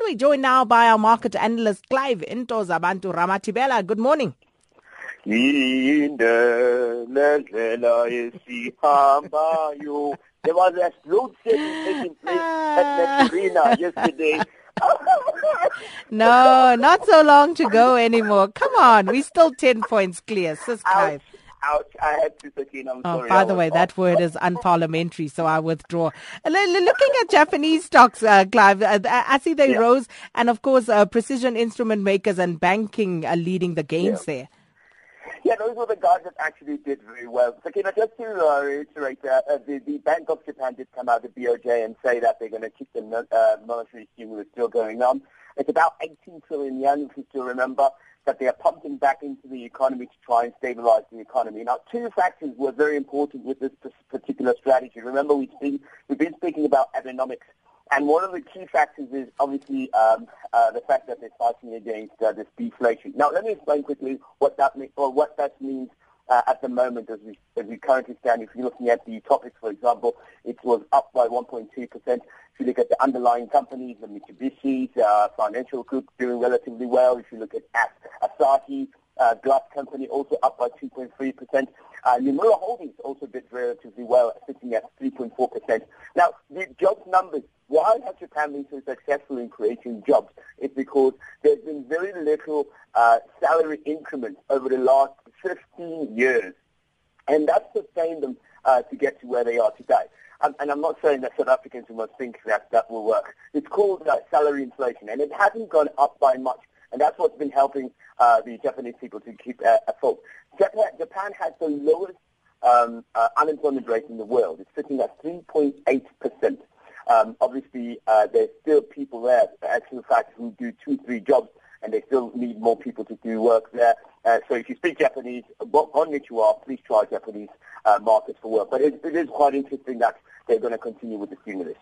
And we're joined now by our market analyst, Clive Intozabantu Ramatibela. Good morning. There was a load shedding taking place at the arena yesterday. no, not so long to go anymore. Come on, we're still 10 points clear. Sis Clive. Ouch, I had to say, I'm oh, sorry. By the way, off. that word is unparliamentary, so I withdraw. Looking at Japanese stocks, uh, Clive, uh, I see they yeah. rose, and of course, uh, precision instrument makers and banking are leading the gains yeah. there. Yeah, those were the guys that actually did very well. So, Kina, just to uh, reiterate, uh, uh, the, the Bank of Japan did come out, the BOJ, and say that they're going to keep the uh, monetary stimulus still going on. It's about 18 trillion yen, if you still remember, that they are pumping back into the economy to try and stabilize the economy. Now, two factors were very important with this particular strategy. Remember, we've been, we've been speaking about economics and one of the key factors is obviously um, uh, the fact that they're fighting against uh, this deflation. Now, let me explain quickly what that means, or what that means uh, at the moment as we as we currently stand. If you're looking at the TOPIX, for example, it was up by 1.2 percent. If you look at the underlying companies, the Mitsubishi uh, financial group doing relatively well. If you look at Asahi, uh, glass company also up by 2.3 percent. Uh, Nomura Holdings also did relatively well, sitting at 3.4 percent. Now, the jobs numbers why has Japan been so successful in creating jobs? It's because there's been very little uh, salary increments over the last 15 years. And that's sustained them uh, to get to where they are today. Um, and I'm not saying that South Africans must think that that will work. It's called uh, salary inflation, and it hasn't gone up by much. And that's what's been helping uh, the Japanese people to keep uh, afloat. Japan, Japan has the lowest um, uh, unemployment rate in the world. It's sitting at 3.8 percent. Um, obviously, uh, there's still people there, actually, fact, who do two, three jobs, and they still need more people to do work there. Uh, so if you speak Japanese, what which you are, please try Japanese uh, markets for work. But it, it is quite interesting that they're going to continue with the stimulus.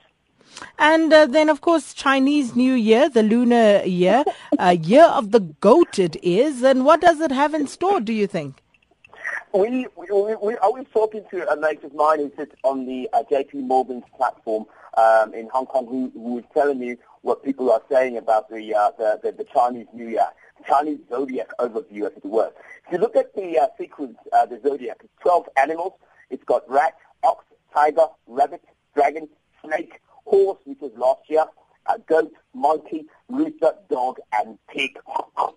And uh, then, of course, Chinese New Year, the lunar year, uh, year of the goat it is. And what does it have in store, do you think? We, we, we, I was talking to a mate of mine who sits on the uh, JP Morgan's platform um, in Hong Kong who, was telling me what people are saying about the, uh, the, the, the, Chinese New Year, Chinese zodiac overview, as it were. If you look at the uh, sequence, uh, the zodiac, it's 12 animals. It's got rat, ox, tiger, rabbit, dragon, snake, horse, which was last year, uh, goat, monkey, rooster, dog, and pig.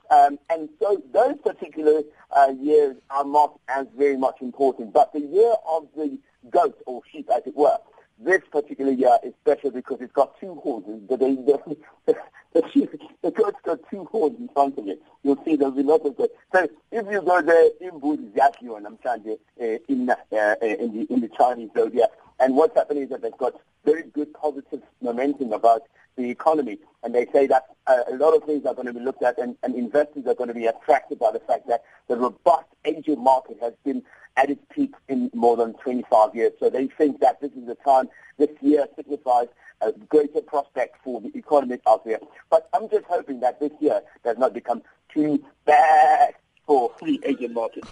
Um, and so those particular uh, years are not as very much important. But the year of the goat, or sheep as it were, this particular year is special because it's got two horns. The, the, the, the, the goat's got two horns in front of it. You'll see there'll be lots of goats. So if you go there in and I'm trying to, uh, in, uh, in, the, in the Chinese zodiac, and what's happening is that they've got very good positive momentum about the economy. And they say that uh, a lot of things are going to be looked at and, and investors are going to be attracted by the fact that the robust Asian market has been at its peak in more than 25 years. So they think that this is the time, this year signifies a greater prospect for the economy out there. But I'm just hoping that this year does not become too bad for the Asian market.